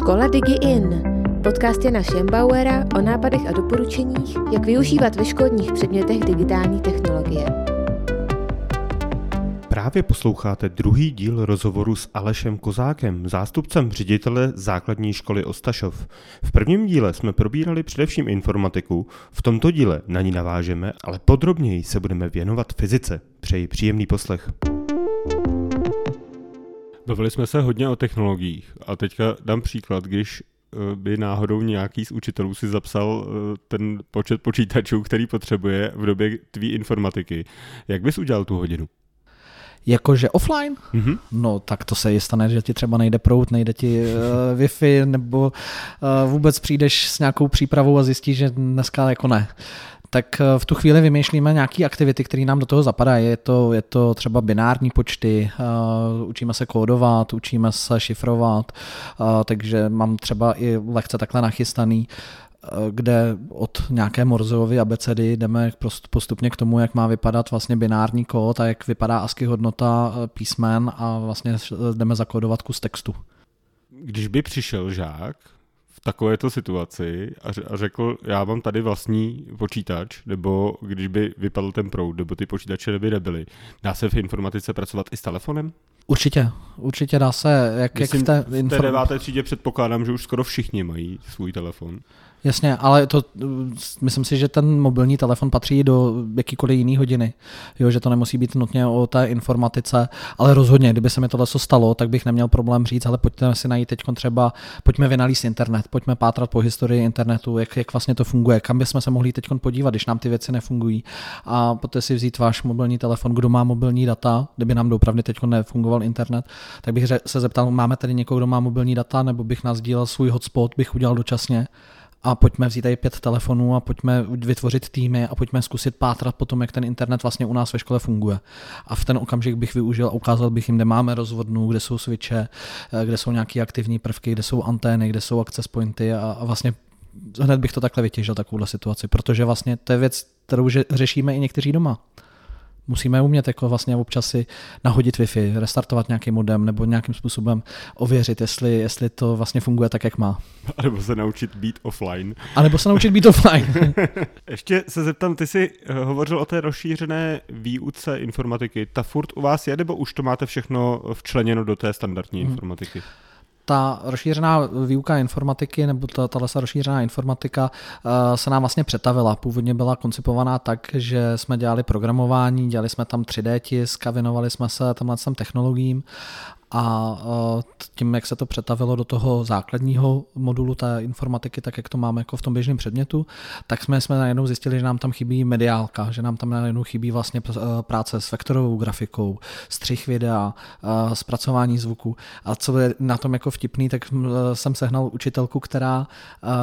Škola DigiIn. Podcast Jana Schembauera o nápadech a doporučeních, jak využívat ve školních předmětech digitální technologie. Právě posloucháte druhý díl rozhovoru s Alešem Kozákem, zástupcem ředitele základní školy Ostašov. V prvním díle jsme probírali především informatiku, v tomto díle na ní navážeme, ale podrobněji se budeme věnovat fyzice. Přeji příjemný poslech. Bavili jsme se hodně o technologiích a teďka dám příklad, když eh, by náhodou nějaký z učitelů si zapsal eh, ten počet počítačů, který potřebuje v době tvý informatiky. Jak bys udělal tu hodinu? Jakože offline? Mm-hmm. No tak to se stane, že ti třeba nejde prout, nejde ti uh, Wi-Fi, nebo uh, vůbec přijdeš s nějakou přípravou a zjistíš, že dneska jako ne tak v tu chvíli vymýšlíme nějaké aktivity, které nám do toho zapadají. Je to, je to třeba binární počty, uh, učíme se kódovat, učíme se šifrovat, uh, takže mám třeba i lehce takhle nachystaný kde od nějaké Morzeovy abecedy jdeme postupně k tomu, jak má vypadat vlastně binární kód a jak vypadá ASCII hodnota písmen a vlastně jdeme zakodovat kus textu. Když by přišel žák takovéto situaci a řekl, já mám tady vlastní počítač, nebo když by vypadl ten proud, nebo ty počítače by nebyly, dá se v informatice pracovat i s telefonem? Určitě, určitě dá se. Jak, Myslím, jak v té, v té deváté třídě předpokládám, že už skoro všichni mají svůj telefon. Jasně, ale to, myslím si, že ten mobilní telefon patří do jakýkoliv jiný hodiny. Jo, že to nemusí být nutně o té informatice, ale rozhodně, kdyby se mi tohle stalo, tak bych neměl problém říct, ale pojďme si najít teď třeba, pojďme vynalíst internet, pojďme pátrat po historii internetu, jak, jak vlastně to funguje, kam bychom se mohli teď podívat, když nám ty věci nefungují. A poté si vzít váš mobilní telefon, kdo má mobilní data, kdyby nám doopravdy teď nefungoval internet, tak bych se zeptal, máme tady někoho, kdo má mobilní data, nebo bych nazdílel svůj hotspot, bych udělal dočasně. A pojďme vzít tady pět telefonů a pojďme vytvořit týmy a pojďme zkusit pátrat po tom, jak ten internet vlastně u nás ve škole funguje. A v ten okamžik bych využil a ukázal bych jim, kde máme rozvodnu, kde jsou switche, eh, kde jsou nějaké aktivní prvky, kde jsou antény, kde jsou access pointy a, a vlastně hned bych to takhle vytěžil, takovouhle situaci, protože vlastně to je věc, kterou řešíme i někteří doma musíme umět jako vlastně občas si nahodit Wi-Fi, restartovat nějaký modem nebo nějakým způsobem ověřit, jestli, jestli to vlastně funguje tak, jak má. A nebo se naučit být offline. A nebo se naučit být offline. Ještě se zeptám, ty jsi eh, hovořil o té rozšířené výuce informatiky. Ta furt u vás je, nebo už to máte všechno včleněno do té standardní hmm. informatiky? Ta rozšířená výuka informatiky nebo ta, tahle rozšířená informatika uh, se nám vlastně přetavila. Původně byla koncipovaná tak, že jsme dělali programování, dělali jsme tam 3D tisk a věnovali jsme se tamhle technologiím a tím, jak se to přetavilo do toho základního modulu té informatiky, tak jak to máme jako v tom běžném předmětu, tak jsme, jsme najednou zjistili, že nám tam chybí mediálka, že nám tam najednou chybí vlastně e, práce s vektorovou grafikou, střih videa, e, zpracování zvuku. A co je na tom jako vtipný, tak e, jsem sehnal učitelku, která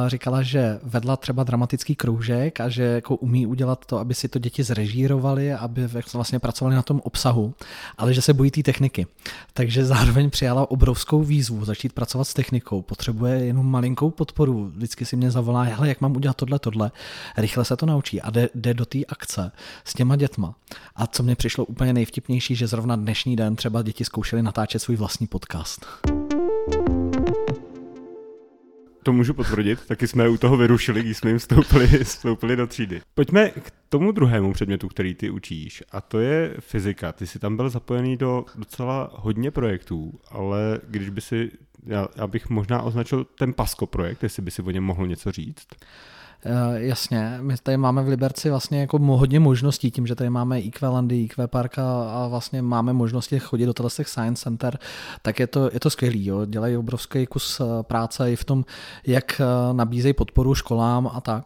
říkala, že vedla třeba dramatický kroužek a že jako umí udělat to, aby si to děti zrežírovali, aby vlastně pracovali na tom obsahu, ale že se bojí té techniky. Takže za zároveň přijala obrovskou výzvu začít pracovat s technikou. Potřebuje jenom malinkou podporu. Vždycky si mě zavolá, hele, jak mám udělat tohle, tohle. Rychle se to naučí a jde, jde do té akce s těma dětma. A co mě přišlo úplně nejvtipnější, že zrovna dnešní den třeba děti zkoušely natáčet svůj vlastní podcast. To můžu potvrdit, taky jsme u toho vyrušili, když jsme jim vstoupili, vstoupili do třídy. Pojďme k tomu druhému předmětu, který ty učíš, a to je fyzika. Ty jsi tam byl zapojený do docela hodně projektů, ale když by si, já, já bych možná označil ten PASCO projekt, jestli by si o něm mohl něco říct. Uh, jasně, my tady máme v Liberci vlastně jako hodně možností, tím, že tady máme IQ Landy, IQ Park a, a vlastně máme možnosti chodit do těchto Science Center, tak je to, je to skvělý. Jo. Dělají obrovský kus eh, práce i v tom, jak eh, nabízejí podporu školám a tak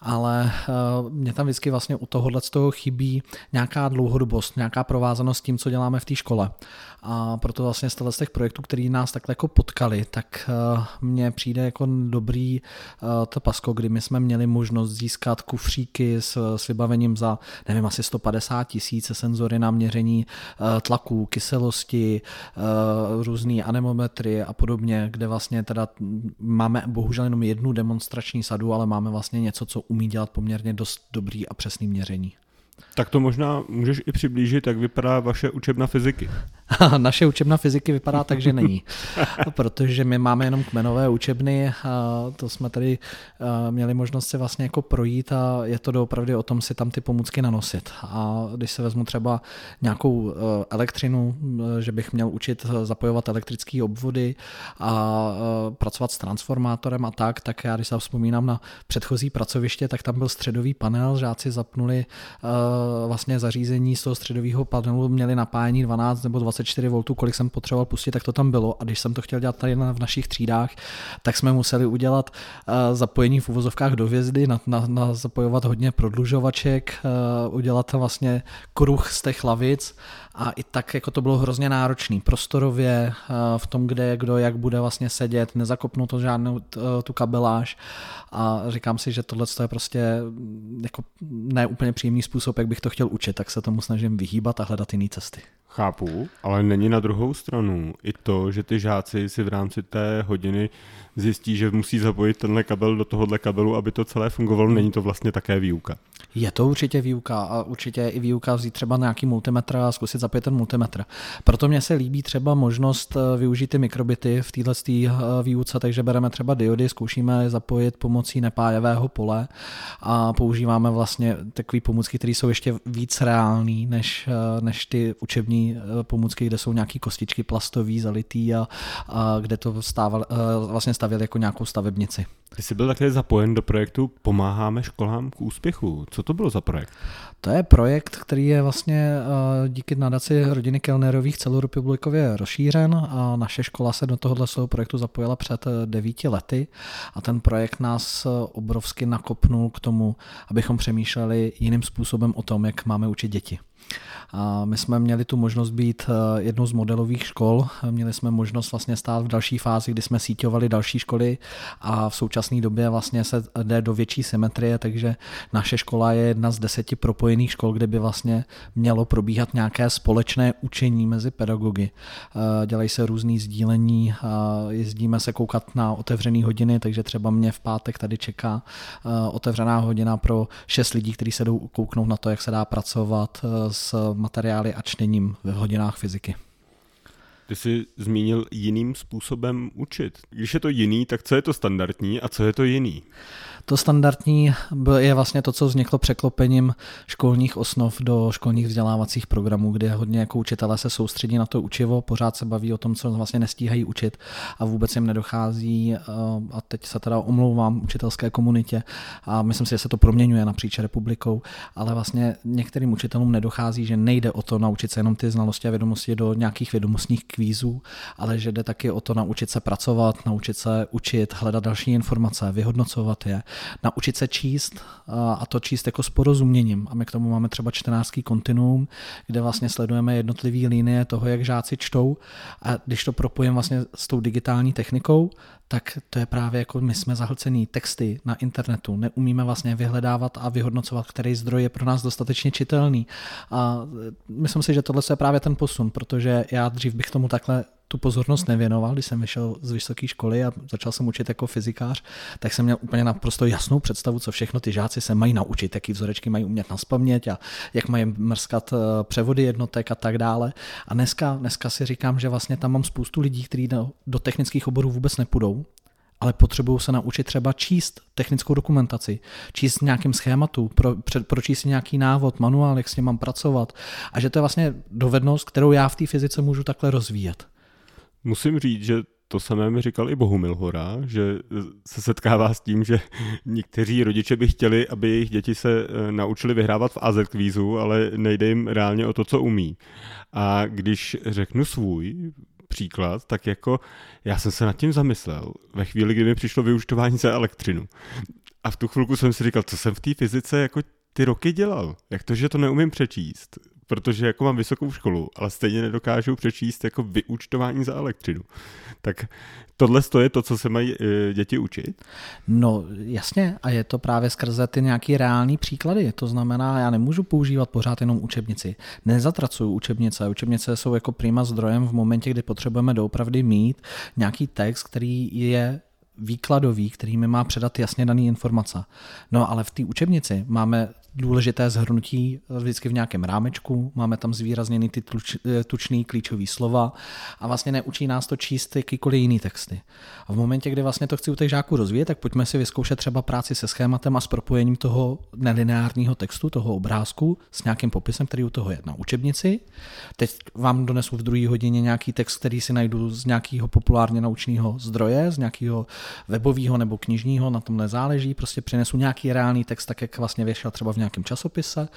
ale uh, mě tam vždycky vlastně u tohohle z toho chybí nějaká dlouhodobost, nějaká provázanost s tím, co děláme v té škole. A proto vlastně z těch projektů, který nás takhle jako potkali, tak uh, mně přijde jako dobrý uh, to pasko, kdy my jsme měli možnost získat kufříky s, s vybavením za, nevím, asi 150 tisíc senzory na měření tlaku, kyselosti, různé anemometry a podobně, kde vlastně teda máme bohužel jenom jednu demonstrační sadu, ale máme vlastně něco, co umí dělat poměrně dost dobrý a přesný měření. Tak to možná můžeš i přiblížit, jak vypadá vaše učebna fyziky. Naše učebna fyziky vypadá tak, že není. Protože my máme jenom kmenové učebny, a to jsme tady měli možnost se vlastně jako projít a je to doopravdy o tom si tam ty pomůcky nanosit. A když se vezmu třeba nějakou e, elektřinu, e, že bych měl učit zapojovat elektrické obvody a pracovat s transformátorem a tak, tak já když se vzpomínám na předchozí pracoviště, tak tam byl středový panel, žáci zapnuli vlastně zařízení z toho středového panelu, měli napájení 12 nebo 20 24 V, kolik jsem potřeboval pustit, tak to tam bylo. A když jsem to chtěl dělat tady v našich třídách, tak jsme museli udělat uh, zapojení v uvozovkách do hvězdy, na, na, na zapojovat hodně prodlužovaček, uh, udělat vlastně kruh z těch lavic a i tak jako to bylo hrozně náročný prostorově v tom, kde kdo jak bude vlastně sedět, nezakopnu to žádnou tu kabeláž a říkám si, že tohle je prostě mm, jako ne úplně příjemný způsob, jak bych to chtěl učit, tak se tomu snažím vyhýbat a hledat jiné cesty. Chápu, ale není na druhou stranu i to, že ty žáci si v rámci té hodiny zjistí, že musí zapojit tenhle kabel do tohohle kabelu, aby to celé fungovalo, není to vlastně také výuka. Je to určitě výuka a určitě je i výuka vzít třeba nějaký multimetr a zkusit zapojit ten multimetr. Proto mě se líbí třeba možnost eh, využít ty mikrobity v této eh, výuce, takže bereme třeba diody, zkoušíme je zapojit pomocí nepájevého pole a používáme vlastně takové pomůcky, které jsou ještě víc reální než, eh, než ty učební pomůcky, kde jsou nějaké kostičky plastový, zalitý a, a kde to stával, vlastně stavěli jako nějakou stavebnici. Ty jsi byl také zapojen do projektu Pomáháme školám k úspěchu. Co to bylo za projekt? To je projekt, který je vlastně eh, díky nadaci rodiny Kellnerových celorepublikově rozšířen a naše škola se do tohohle svého projektu zapojila před eh, devíti lety a ten projekt nás eh, obrovsky nakopnul k tomu, abychom přemýšleli jiným způsobem o tom, jak máme učit děti. A my jsme měli tu možnost být eh, jednou z modelových škol, měli jsme možnost vlastně stát v další fázi, kdy jsme síťovali další školy a v současné době vlastně se jde do větší symetrie, takže naše škola je jedna z deseti propojených škol, kde by vlastně mělo probíhat nějaké společné učení mezi pedagogy. Eh, dělají se různý sdílení, jezdíme se koukat na otevřené hodiny, takže třeba mě v pátek tady čeká eh, otevřená hodina pro šest lidí, kteří se jdou kouknout na to, jak se dá pracovat s materiály a čtením ve hodinách fyziky. Ty jsi zmínil jiným způsobem učit. Když je to jiný, tak co je to standardní a co je to jiný? To standardní je vlastně to, co vzniklo překlopením školních osnov do školních vzdělávacích programů, kde hodně jako učitelé se soustředí na to učivo, pořád se baví o tom, co vlastně nestíhají učit a vůbec jim nedochází, eh, a teď se teda omlouvám učitelské komunitě a myslím si, že se to proměňuje napříč republikou, ale vlastně některým učitelům nedochází, že nejde o to naučit se jenom ty znalosti a vědomosti do nějakých vědomostních kvízů, ale že jde taky o to naučit se pracovat, naučit se učit, hledat další informace, vyhodnocovat je, naučit se číst a to číst jako s porozuměním. A my k tomu máme třeba 14. kontinuum, kde vlastně sledujeme jednotlivé linie toho, jak žáci čtou a když to propojím vlastně s tou digitální technikou, tak to je právě jako my jsme zahlcený texty na internetu, neumíme vlastně vyhledávat a vyhodnocovat, který zdroj je pro nás dostatečně čitelný. A myslím si, že tohle je právě ten posun, protože já dřív bych tomu takhle tu pozornost nevěnoval, když jsem vyšel z vysoké školy a začal jsem učit jako fyzikář, tak jsem měl úplně naprosto jasnou představu, co všechno ty žáci se mají naučit, jaký vzorečky mají umět naspamět a jak mají mrskat eh, převody jednotek a tak dále. A dneska, dneska si říkám, že vlastně tam mám spoustu lidí, kteří do, do technických oborů vůbec nepůjdou, ale potřebují se naučit třeba číst technickou dokumentaci, číst nějakým schématu, pro, před, pročíst nějaký návod, manuál, jak s ním mám pracovat. A že to je vlastně dovednost, kterou já v té fyzice můžu takhle rozvíjet. Musím říct, že to samé mi říkal i Bohumil Hora, že se setkává s tím, že někteří rodiče by chtěli, aby jejich děti se eh, naučili vyhrávat v AZ kvízu, ale nejde jim reálně o to, co umí. A když řeknu svůj příklad, tak jako já jsem se nad tím zamyslel ve chvíli, kdy mi přišlo vyučtování za elektřinu. A v tu chvilku jsem si říkal, co jsem v té fyzice jako ty roky dělal. Jak to, že to neumím přečíst? Protože jako mám vysokou školu, ale stejně nedokážu přečíst jako vyučtování za elektřinu. Tak tohle je to, co se mají e, děti učit? No jasně a je to právě skrze ty nějaký reální příklady. To znamená, já nemůžu používat pořád jenom učebnici. Nezatracuju učebnice. Učebnice jsou jako prima zdrojem v momentě, kdy potřebujeme doopravdy mít nějaký text, který je výkladový, který mi má předat jasně daný informace. No ale v té učebnici máme důležité zhrnutí vždycky v nějakém rámečku, máme tam zvýrazněny ty tuč, tučný klíčové slova a vlastně neučí nás to číst jakýkoliv jiný texty. A v momentě, kdy vlastně to chci u těch žáků rozvíjet, tak pojďme si vyzkoušet třeba práci se schématem a s propojením toho nelineárního textu, toho obrázku s nějakým popisem, který u toho je na učebnici. Teď vám donesu v druhé hodině nějaký text, který si najdu z nějakého populárně naučného zdroje, z nějakého webového nebo knižního, na tom nezáleží, prostě přinesu nějaký reálný text, tak jak vlastně vyšel třeba v nějakém časopise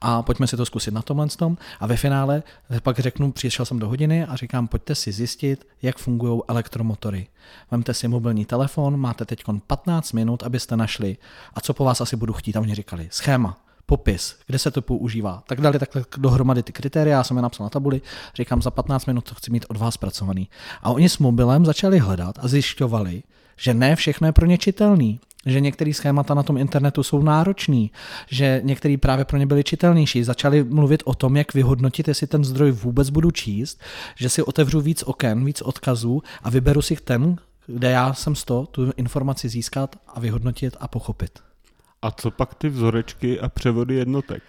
a pojďme si to zkusit na tomhle tom. A ve finále pak řeknu, přišel jsem do hodiny a říkám, pojďte si zjistit, jak fungují elektromotory. Vemte si mobilní telefon, máte teď 15 minut, abyste našli, a co po vás asi budu chtít, a oni říkali, schéma, popis, kde se to používá. Tak dali takhle dohromady ty kritéria, já jsem je napsal na tabuli, říkám, za 15 minut to chci mít od vás zpracovaný. A oni s mobilem začali hledat a zjišťovali, že ne všechno je pro ně čitelný že některé schémata na tom internetu jsou náročný, že některý právě pro ně byly čitelnější. Začali mluvit o tom, jak vyhodnotit, jestli ten zdroj vůbec budu číst, že si otevřu víc oken, víc odkazů a vyberu si ten, kde já jsem z to, tu informaci získat a vyhodnotit a pochopit. A co pak ty vzorečky a převody jednotek?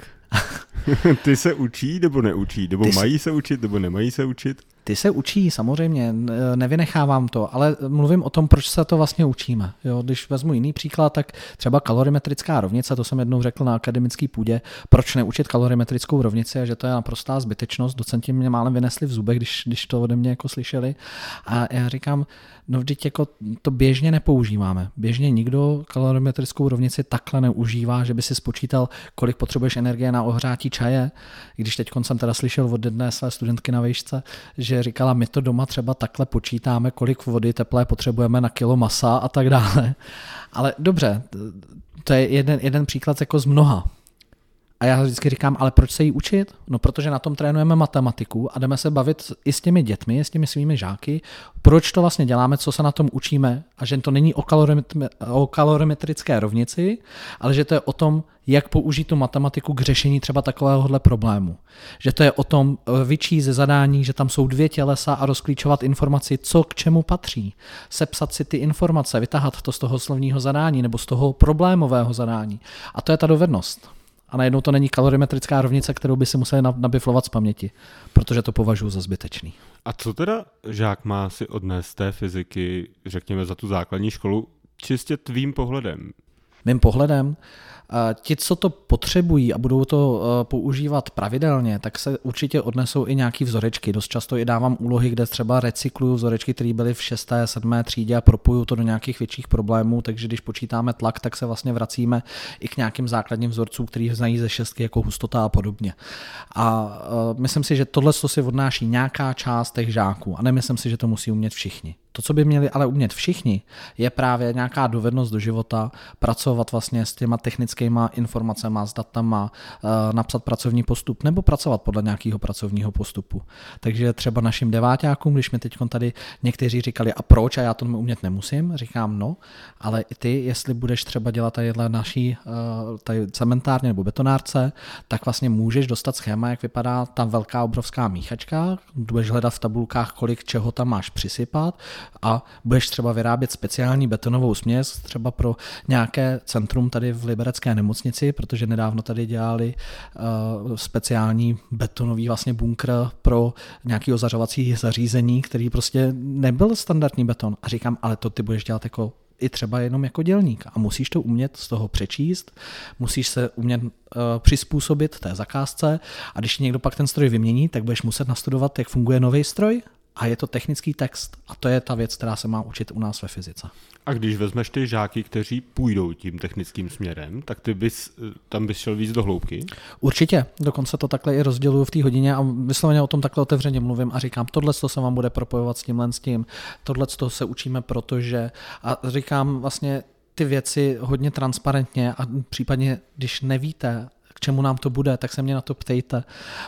ty se učí nebo neučí? Nebo ty mají se učit nebo nemají se učit? Ty se učí, samozřejmě, nevynechávám to, ale mluvím o tom, proč se to vlastně učíme. Jo, když vezmu jiný příklad, tak třeba kalorimetrická rovnice, to jsem jednou řekl na akademické půdě, proč neučit kalorimetrickou rovnici a že to je naprostá zbytečnost. Docenti mě málem vynesli v zubech, když, když to ode mě jako slyšeli. A já říkám, no vždyť jako to běžně nepoužíváme. Běžně nikdo kalorimetrickou rovnici takhle neužívá, že by si spočítal, kolik potřebuješ energie na ohřátí čaje. Když teď jsem teda slyšel od jedné své studentky na výšce, že říkala, my to doma třeba takhle počítáme, kolik vody teplé potřebujeme na kilo masa a tak dále. Ale dobře, to je jeden, jeden příklad jako z mnoha. A já vždycky říkám, ale proč se jí učit? No protože na tom trénujeme matematiku a jdeme se bavit i s těmi dětmi, s těmi svými žáky, proč to vlastně děláme, co se na tom učíme a že to není o, kalorimetri- o kalorimetrické rovnici, ale že to je o tom, jak použít tu matematiku k řešení třeba takovéhohle problému. Že to je o tom eh, vyčíst ze zadání, že tam jsou dvě tělesa a rozklíčovat informaci, co k čemu patří. Sepsat si ty informace, vytahat to z toho slovního zadání nebo z toho problémového zadání. A to je ta dovednost a najednou to není kalorimetrická rovnice, kterou by si museli nabiflovat z paměti, protože to považuji za zbytečný. A co teda žák má si odnést té fyziky, řekněme, za tu základní školu, čistě tvým pohledem? Mým pohledem? Ti, co to potřebují a budou to eh, používat pravidelně, tak se určitě odnesou i nějaký vzorečky. Dost často i dávám úlohy, kde třeba recykluju vzorečky, které byly v 6. a 7. třídě a propoju to do nějakých větších problémů, takže když počítáme tlak, tak se vlastně vracíme i k nějakým základním vzorcům, který znají ze šestky jako hustota a podobně. A uh, myslím si, že tohle si odnáší nějaká část těch žáků a nemyslím si, že to musí umět všichni. To, co by měli ale umět všichni, je právě nějaká dovednost do života, pracovat vlastně s těma technickými informacemi, s datama, eh, napsat pracovní postup nebo pracovat podle nějakého pracovního postupu. Takže třeba našim deváťákům, když mi teď tady někteří říkali, a proč, a já to umět nemusím, říkám no, ale i ty, jestli budeš třeba dělat tadyhle naší eh, tady cementárně nebo betonárce, tak vlastně můžeš dostat schéma, jak vypadá ta velká obrovská míchačka, budeš hledat v tabulkách, kolik čeho tam máš přisypat, a budeš třeba vyrábět speciální betonovou směs třeba pro nějaké centrum tady v Liberecké nemocnici, protože nedávno tady dělali uh, speciální betonový vlastně bunkr pro nějaký ozařovací zařízení, který prostě nebyl standardní beton. A říkám, ale to ty budeš dělat jako i třeba jenom jako dělník. A musíš to umět z toho přečíst, musíš se umět uh, přizpůsobit té zakázce. A když někdo pak ten stroj vymění, tak budeš muset nastudovat, jak funguje nový stroj a je to technický text. A to je ta věc, která se má učit u nás ve fyzice. A když vezmeš ty žáky, kteří půjdou tím technickým směrem, tak ty bys tam bys šel víc do hloubky? Určitě, dokonce to takhle i rozděluju v té hodině a vysloveně o tom takhle otevřeně mluvím a říkám, tohle se vám bude propojovat s tímhle s tím, tohle se učíme, protože a říkám vlastně ty věci hodně transparentně a případně, když nevíte k čemu nám to bude, tak se mě na to ptejte.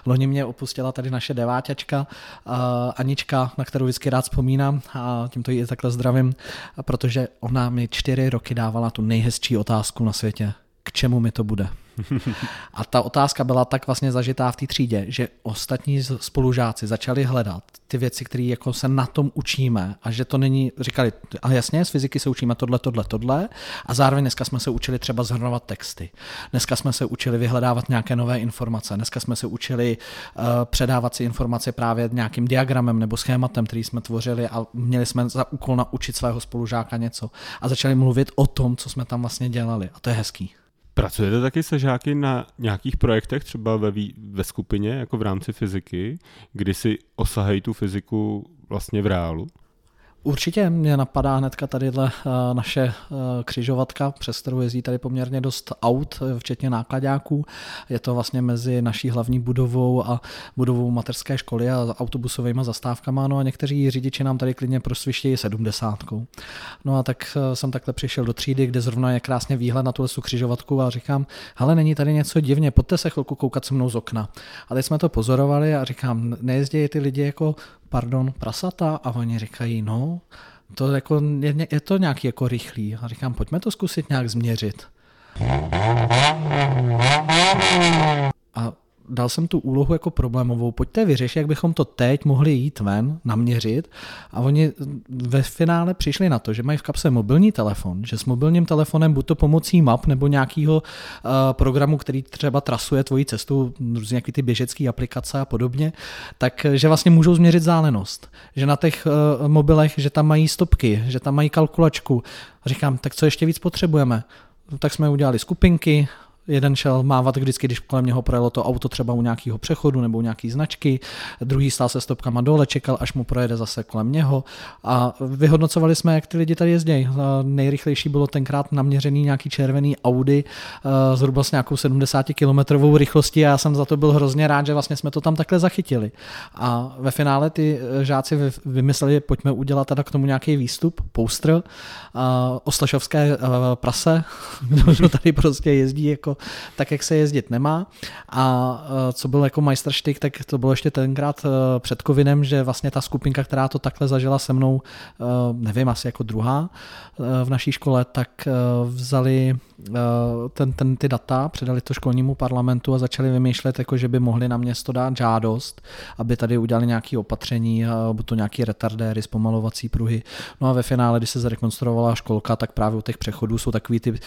Loni mě opustila tady naše deváťačka uh, Anička, na kterou vždycky rád vzpomínám a tímto ji takhle zdravím, protože ona mi čtyři roky dávala tu nejhezčí otázku na světě. K čemu mi to bude? A ta otázka byla tak vlastně zažitá v té třídě, že ostatní spolužáci začali hledat ty věci, které jako se na tom učíme a že to není, říkali, a jasně, z fyziky se učíme tohle, tohle, tohle a zároveň dneska jsme se učili třeba zhrnovat texty. Dneska jsme se učili vyhledávat nějaké nové informace. Dneska jsme se učili uh, předávat si informace právě nějakým diagramem nebo schématem, který jsme tvořili a měli jsme za úkol naučit svého spolužáka něco. A začali mluvit o tom, co jsme tam vlastně dělali. A to je hezký. Pracujete taky se žáky na nějakých projektech, třeba ve, ve skupině, jako v rámci fyziky, kdy si osahají tu fyziku vlastně v reálu? Určitě mě napadá hnedka tadyhle eh, naše eh, křižovatka, přes kterou jezdí tady poměrně dost aut, eh, včetně nákladáků. Je to vlastně mezi naší hlavní budovou a budovou mateřské školy a autobusovými zastávkama. No a někteří řidiči nám tady klidně prosvištějí sedmdesátkou. No a tak jsem takhle přišel do třídy, kde zrovna je krásně výhled na tuhle křižovatku a říkám, ale není tady něco divně, pojďte se chvilku koukat se mnou z okna. A teď jsme to pozorovali a říkám, nejezdí ty lidi jako pardon, prasata? A oni říkají, no, to jako, je, je to nějaký jako rychlý. A říkám, pojďme to zkusit nějak změřit. Dal jsem tu úlohu jako problémovou, pojďte vyřešit, jak bychom to teď mohli jít ven, naměřit. A oni ve finále přišli na to, že mají v kapse mobilní telefon, že s mobilním telefonem buď to pomocí map nebo nějakého uh, programu, který třeba trasuje tvoji cestu, různě nějaký ty běžecké aplikace a podobně, tak že vlastně můžou změřit zálenost. Že na těch uh, mobilech, že tam mají stopky, že tam mají kalkulačku. A říkám, tak co ještě víc potřebujeme? tak jsme udělali skupinky, jeden šel mávat vždycky, když kolem něho projelo to auto třeba u nějakého přechodu nebo u nějaký značky, druhý stál se stopkama dole, čekal, až mu projede zase kolem něho a vyhodnocovali jsme, jak ty lidi tady jezdí. Nejrychlejší bylo tenkrát naměřený nějaký červený Audi eh, zhruba s nějakou 70 km rychlostí a já jsem za to byl hrozně rád, že vlastně jsme to tam takhle zachytili. A ve finále ty eh, žáci vymysleli, pojďme udělat teda k tomu nějaký výstup, poster, uh, oslašovské prase, kdo tady prostě jezdí jako tak, jak se jezdit nemá. A e, co byl jako majstrštyk, tak to bylo ještě tenkrát e, před covidem, že vlastně ta skupinka, která to takhle zažila se mnou, e, nevím, asi jako druhá v naší škole, tak vzali ten, ten, ty data, předali to školnímu parlamentu a začali vymýšlet, jako že by mohli na město dát žádost, aby tady udělali nějaké opatření, nebo to nějaký retardéry, zpomalovací pruhy. No a ve finále, když se zrekonstruovala školka, tak právě u těch přechodů jsou takový ty uh,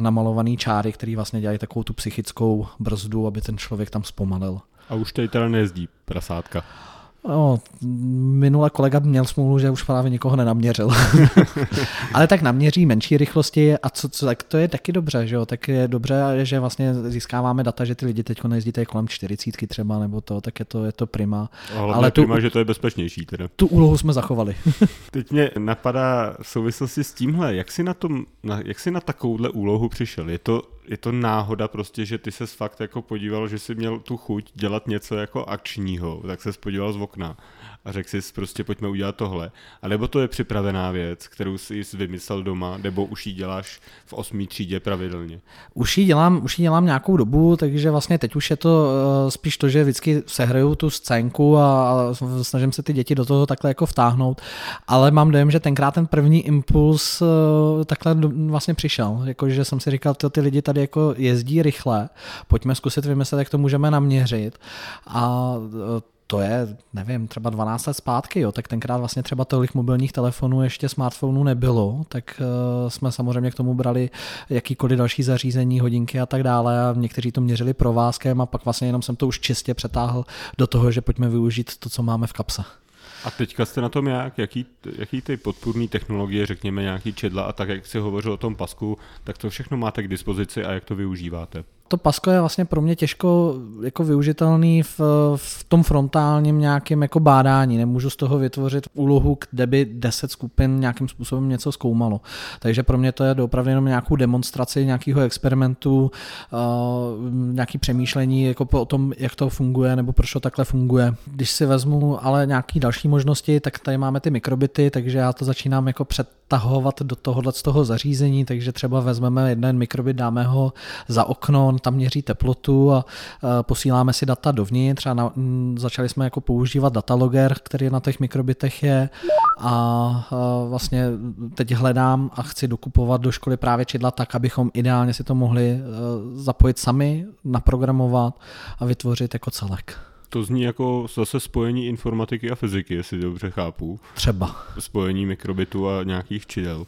namalované čáry, které vlastně dělají takovou tu psychickou brzdu, aby ten člověk tam zpomalil. A už tady teda nejezdí prasátka. No, minule kolega měl smůlu, že už právě nikoho nenaměřil. Ale tak naměří menší rychlosti a co, co, tak to je taky dobře, že jo? Tak je dobře, že vlastně získáváme data, že ty lidi teď nejezdí kolem 40 třeba nebo to, tak je to, je to prima. Ale, Ale tu, prima, že to je bezpečnější teda. Tu úlohu jsme zachovali. teď mě napadá v souvislosti s tímhle, jak jsi na, tom, na, jak jsi na takovouhle úlohu přišel? Je to je to náhoda prostě, že ty se fakt jako podíval, že jsi měl tu chuť dělat něco jako akčního, tak se podíval z okna a řekl si prostě pojďme udělat tohle. A nebo to je připravená věc, kterou jsi vymyslel doma, nebo už ji děláš v osmý třídě pravidelně? Už ji dělám, už ji dělám nějakou dobu, takže vlastně teď už je to uh, spíš to, že vždycky sehraju tu scénku a, snažím se ty děti do toho takhle jako vtáhnout, ale mám dojem, že tenkrát ten první impuls uh, takhle vlastně přišel, jakože jsem si říkal, ty lidi tady jako jezdí rychle, pojďme zkusit vymyslet, jak to můžeme naměřit a uh, to je, nevím, třeba 12 let zpátky, jo, tak tenkrát vlastně třeba tolik mobilních telefonů, ještě smartphonů nebylo, tak uh, jsme samozřejmě k tomu brali jakýkoliv další zařízení, hodinky a tak dále a někteří to měřili provázkem a pak vlastně jenom jsem to už čistě přetáhl do toho, že pojďme využít to, co máme v kapse. A teďka jste na tom jak? Jaký, jaký ty podpůrné technologie, řekněme nějaký čedla a tak, jak si hovořil o tom pasku, tak to všechno máte k dispozici a jak to využíváte? To pasko je vlastně pro mě těžko jako využitelný v, v tom frontálním nějakém jako bádání. Nemůžu z toho vytvořit úlohu, kde by 10 skupin nějakým způsobem něco zkoumalo. Takže pro mě to je opravdu jenom nějakou demonstraci nějakého experimentu, uh, nějaký přemýšlení jako o tom, jak to funguje nebo proč to takhle funguje. Když si vezmu ale nějaké další možnosti, tak tady máme ty mikrobity, takže já to začínám jako přetahovat do tohohle z toho zařízení, takže třeba vezmeme jeden mikrobit, dáme ho za okno, on tam měří teplotu a posíláme si data dovnitř a na, začali jsme jako používat datalogger, který na těch mikrobitech je a vlastně teď hledám a chci dokupovat do školy právě čidla tak, abychom ideálně si to mohli zapojit sami, naprogramovat a vytvořit jako celek. To zní jako zase spojení informatiky a fyziky, jestli dobře chápu. Třeba. Spojení mikrobitu a nějakých čidel.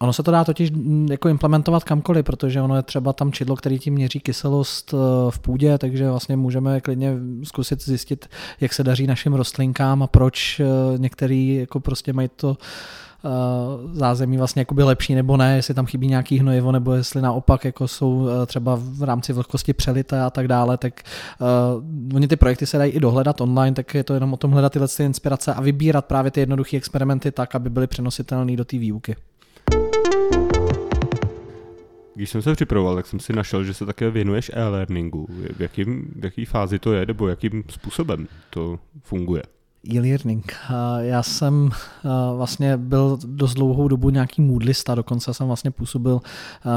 Ono se to dá totiž mm, jako implementovat kamkoliv, protože ono je třeba tam čidlo, který tím měří kyselost eh, v půdě, takže vlastně můžeme klidně zkusit zjistit, jak se daří našim rostlinkám a proč eh, některý jako prostě mají to eh, zázemí vlastně jakoby lepší nebo ne, jestli tam chybí nějaký hnojivo, nebo jestli naopak jako jsou třeba v rámci vlhkosti přelité a tak dále, tak uh, oni ty projekty se dají i dohledat online, tak je to jenom o tom hledat tyhle ty inspirace a vybírat právě ty jednoduché experimenty tak, aby byly přenositelné do té výuky. Když jsem se připravoval, tak jsem si našel, že se také věnuješ e-learningu. V, jakým, v jaký fázi to je, nebo jakým způsobem to funguje? E-learning. Já jsem vlastně byl dost dlouhou dobu nějaký moodlista, dokonce jsem vlastně působil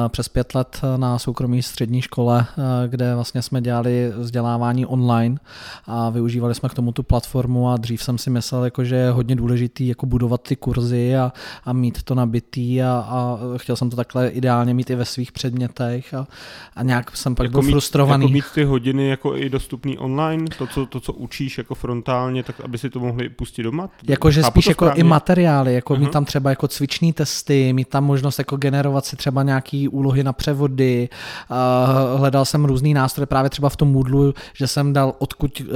přes pět let na soukromé střední škole, kde vlastně jsme dělali vzdělávání online a využívali jsme k tomu tu platformu a dřív jsem si myslel, jako, že je hodně důležitý jako budovat ty kurzy a, a mít to nabitý a, a chtěl jsem to takhle ideálně mít i ve svých předmětech a, a nějak jsem pak jako byl mít, frustrovaný. Jako mít ty hodiny jako i dostupný online, to co, to, co učíš jako frontálně, tak aby si to to mohli pustit doma? Jakože spíš jako správně? i materiály, jako uh-huh. mít tam třeba jako cviční testy, mít tam možnost jako generovat si třeba nějaký úlohy na převody. Uh, hledal jsem různý nástroje právě třeba v tom Moodlu, že jsem dal odkud, uh,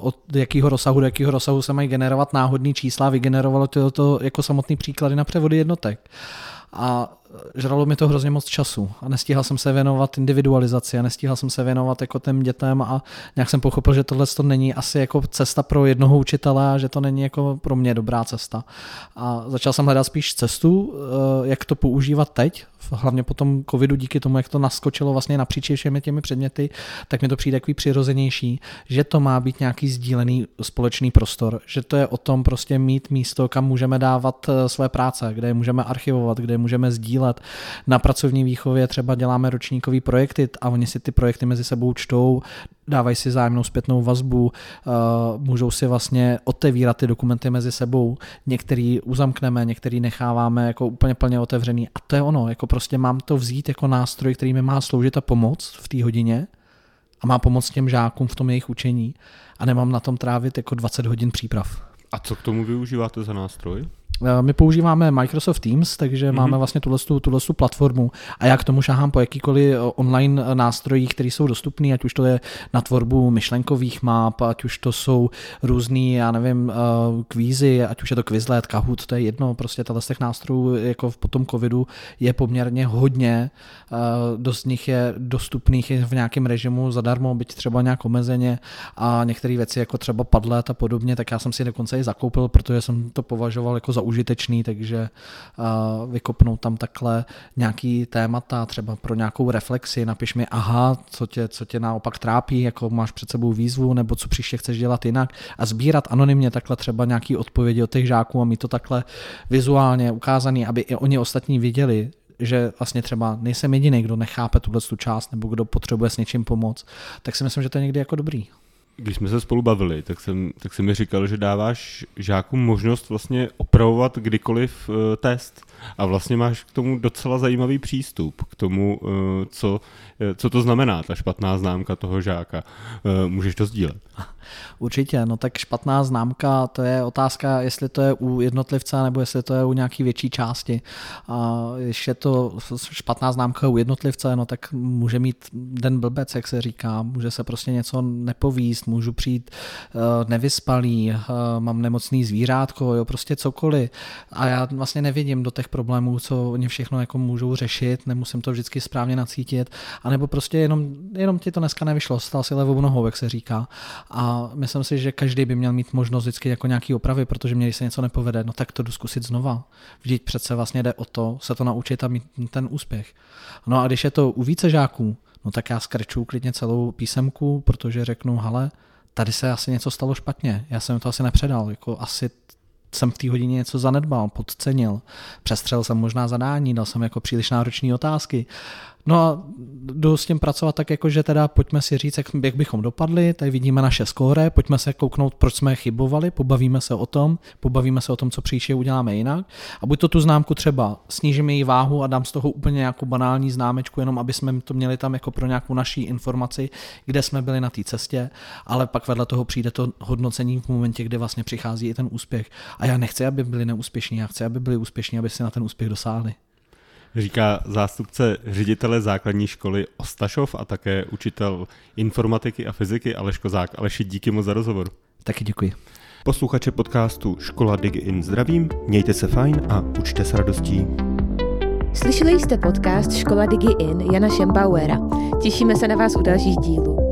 od jakého rozsahu do jakého rozsahu se mají generovat náhodný čísla, vygenerovalo to, to jako samotný příklady na převody jednotek. A žralo mi to hrozně moc času a nestíhal jsem se věnovat individualizaci a nestíhal jsem se věnovat jako těm dětem a nějak jsem pochopil, že tohle to není asi jako cesta pro jednoho učitele a že to není jako pro mě dobrá cesta. A začal jsem hledat spíš cestu, eh, jak to používat teď, hlavně po tom covidu díky tomu, jak to naskočilo vlastně napříč všemi těmi předměty, tak mi to přijde takový přirozenější, že to má být nějaký sdílený společný prostor, že to je o tom prostě mít místo, kam můžeme dávat eh, své práce, kde je můžeme archivovat, kde je můžeme sdílet sdílet. Na pracovní výchově třeba děláme ročníkový projekty a oni si ty projekty mezi sebou čtou, dávají si zájemnou zpětnou vazbu, eh, můžou si vlastně otevírat ty dokumenty mezi sebou. Některý uzamkneme, některý necháváme jako úplně plně otevřený. A to je ono, jako prostě mám to vzít jako nástroj, který mi má sloužit a pomoct v té hodině a má pomoct těm žákům v tom jejich učení a nemám na tom trávit jako 20 hodin příprav. A co k tomu využíváte za nástroj? Eh, my používáme Microsoft Teams, takže mm-hmm. máme vlastně tuhle, tuhle platformu a já k tomu šahám po jakýkoliv eh, online eh, nástrojích, které jsou dostupné, ať už to je na tvorbu myšlenkových map, ať už to jsou různý, já nevím, kvízy, ať už je to Quizlet, Kahoot, to je jedno, prostě z těch nástrojů jako v potom covidu je poměrně hodně, dost z nich je dostupných v nějakém režimu zadarmo, byť třeba nějak omezeně a některé věci jako třeba Padlet a podobně, tak já jsem si dokonce i zakoupil, protože jsem to považoval jako za užitečný, takže vykopnout tam takhle nějaký témata, třeba pro nějakou reflexi, napiš mi, aha, co tě, co tě naopak trápí, jako máš před sebou výzvu, nebo co příště chceš dělat jinak. A sbírat anonymně takhle třeba nějaký odpovědi od těch žáků a mít to takhle vizuálně ukázaný, aby i oni ostatní viděli, že vlastně třeba nejsem jediný, kdo nechápe tuhle tu část nebo kdo potřebuje s něčím pomoct, tak si myslím, že to je někdy jako dobrý když jsme se spolu bavili, tak jsem, tak jsem mi říkal, že dáváš žákům možnost vlastně opravovat kdykoliv uh, test a vlastně máš k tomu docela zajímavý přístup, k tomu, uh, co, uh, co to znamená, ta špatná známka toho žáka. Můžeš to sdílet? Určitě, no tak špatná známka, to je otázka, jestli to je u jednotlivce nebo jestli to je u nějaký větší části. A když je to špatná známka u jednotlivce, no tak může mít den blbec, jak se říká, může se prostě něco nepovíst, můžu přijít uh, nevyspalý, uh, mám nemocný zvířátko, jo, prostě cokoliv. A já vlastně nevidím do těch problémů, co oni všechno jako můžou řešit, nemusím to vždycky správně nacítit, anebo prostě jenom, jenom ti to dneska nevyšlo, stal si levou nohou, jak se říká. A myslím si, že každý by měl mít možnost vždycky jako nějaký opravy, protože mě, když se něco nepovede, no tak to jdu zkusit znova. Vždyť přece vlastně jde o to se to naučit a mít ten úspěch. No a když je to u více žáků, no tak já skrču klidně celou písemku, protože řeknu, hele, tady se asi něco stalo špatně, já jsem to asi nepředal, jako asi jsem v té hodině něco zanedbal, podcenil, přestřel jsem možná zadání, dal jsem jako příliš náročné otázky. No a jdu s tím pracovat tak, jako že teda pojďme si říct, jak, jak bychom dopadli, tady vidíme naše skóre, pojďme se kouknout, proč jsme chybovali, pobavíme se o tom, pobavíme se o tom, co příště uděláme jinak. A buď to tu známku třeba snížíme její váhu a dám z toho úplně nějakou banální známečku, jenom aby jsme to měli tam jako pro nějakou naší informaci, kde jsme byli na té cestě, ale pak vedle toho přijde to hodnocení v momentě, kdy vlastně přichází i ten úspěch. A já nechci, aby byli neúspěšní, já chci, aby byli úspěšní, aby si na ten úspěch dosáhli říká zástupce ředitele základní školy Ostašov a také učitel informatiky a fyziky Aleš Kozák. Aleši, díky moc za rozhovor. Taky děkuji. Posluchače podcastu Škola DigIn zdravím, mějte se fajn a učte s radostí. Slyšeli jste podcast Škola DigiIn Jana Šembauera. Těšíme se na vás u dalších dílů.